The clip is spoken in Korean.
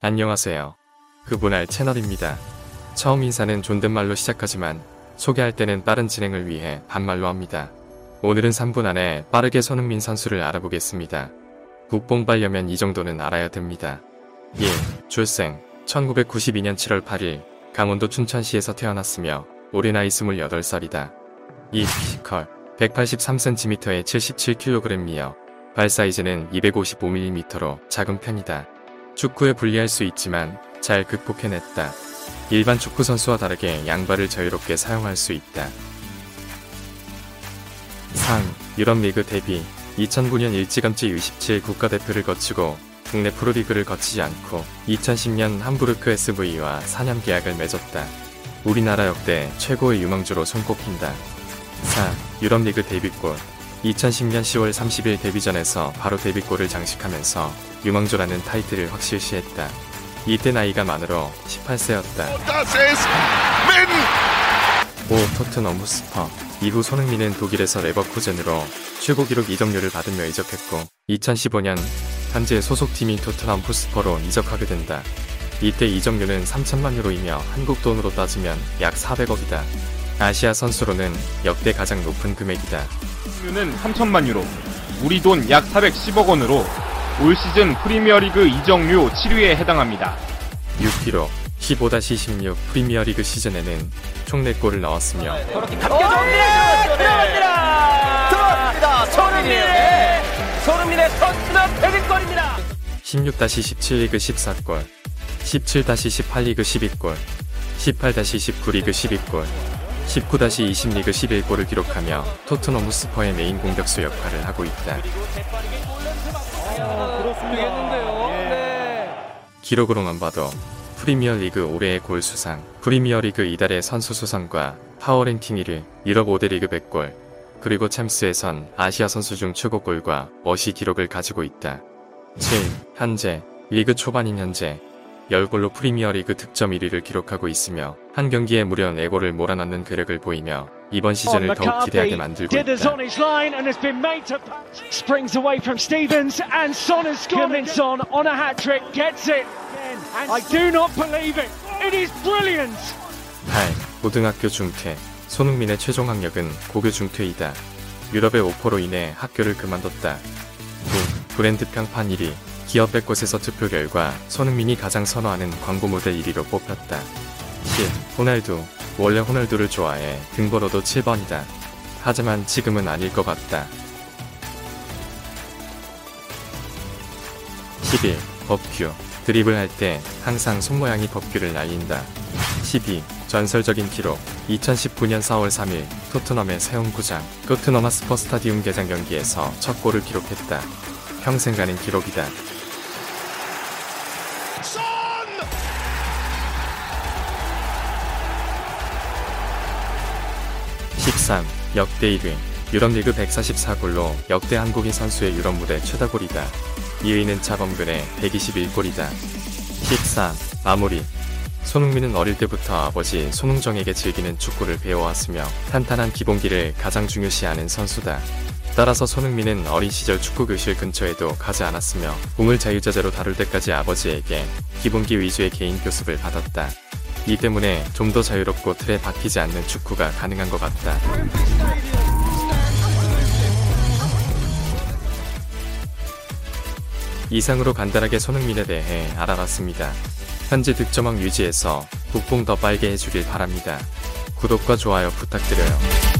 안녕하세요. 그분할 채널입니다. 처음 인사는 존댓말로 시작하지만 소개할 때는 빠른 진행을 위해 반말로 합니다. 오늘은 3분 안에 빠르게 손흥민 선수를 알아보겠습니다. 국뽕빨려면 이 정도는 알아야 됩니다. 1. 출생 1992년 7월 8일 강원도 춘천시에서 태어났으며 올해 나이 28살이다. 2. physical 183cm에 77kg이며 발 사이즈는 255mm로 작은 편이다. 축구에 불리할 수 있지만 잘 극복해냈다. 일반 축구 선수와 다르게 양발을 자유롭게 사용할 수 있다. 상, 유럽 리그 데뷔 2009년 일찌감치 U17 국가대표를 거치고 국내 프로리그를 거치지 않고 2010년 함부르크 SV와 4년 계약을 맺었다. 우리나라 역대 최고의 유망주로 손꼽힌다. 4. 유럽 리그 데뷔골 2010년 10월 30일 데뷔전에서 바로 데뷔골을 장식하면서 유망주라는 타이틀을 확실시했다. 이때 나이가 만으로 18세였다. Das ist Min! 5. 토트넘 후스퍼 이후 손흥민은 독일에서 레버쿠젠으로 최고 기록 이적료를 받으며 이적했고 2015년 현재 소속팀인 토트넘 후스퍼로 이적하게 된다. 이때 이적료는 3천만 유로이며 한국 돈으로 따지면 약 400억이다. 아시아 선수로는 역대 가장 높은 금액이다. 는 3천만 유로, 우리 돈 약 410억 원으로 올 시즌 프리미어리그 이적료 7위에 해당합니다. 6kg 15-16 프리미어리그 시즌에는 총 4골을 넣었으며 들어갑니다. 손흥민의 손흥민의 터치는 데뷔골입니다. 16-17 리그 14골 17-18 리그 12골 18-19 리그 12골 19-20 리그 11골을 기록하며 토트넘 홋스퍼의 메인 공격수 역할을 하고 있다. 기록으로만 봐도 프리미어 리그 올해의 골 수상, 프리미어 리그 이달의 선수 수상과 power ranking 1위, 유럽 5대 리그 100골, 그리고 챔스에선 아시아 선수 중 최고골과 어시 기록을 가지고 있다. 7. 현재 리그 초반인 현재 10골로 프리미어 리그 득점 1위를 기록하고 있으며 한 경기에 무려 4골을 몰아넣는 괴력을 보이며 이번 시즌을 더욱 기대하게 만들고 있다. 8. 고등학교 중퇴 손흥민의 최종 학력은 고교 중퇴이다. 유럽의 오퍼로 인해 학교를 그만뒀다. 9. 브랜드 평판 1위 기업 100곳에서 투표 결과 손흥민이 가장 선호하는 광고 모델 1위로 뽑혔다. 10. 호날두 원래 호날두를 좋아해 등 번호도 7번이다. 하지만 지금은 아닐 것 같다. 11. 법규 드립을 할 때 항상 손모양이 법규를 날린다. 12. 전설적인 기록 2019년 4월 3일 토트넘의 세움구장 토트넘 하스퍼 스타디움 개장 경기에서 첫 골을 기록했다. 평생 가는 기록이다. 13. 역대 1위 유럽리그 144골로 역대 한국인 선수의 유럽 무대 최다골이다. 2위는 차범근의 121골이다. 14. 마무리 손흥민은 어릴 때부터 아버지 손흥정에게 즐기는 축구를 배워왔으며 탄탄한 기본기를 가장 중요시하는 선수다. 따라서 손흥민은 어린 시절 축구 교실 근처에도 가지 않았으며 공을 자유자재로 다룰 때까지 아버지에게 기본기 위주의 개인 교습을 받았다. 이 때문에 좀 더 자유롭고 틀에 박히지 않는 축구가 가능한 것 같다. 이상으로 간단하게 손흥민에 대해 알아봤습니다. 현재 득점왕 유지해서 국뽕 더 빨게 해주길 바랍니다. 구독과 좋아요 부탁드려요.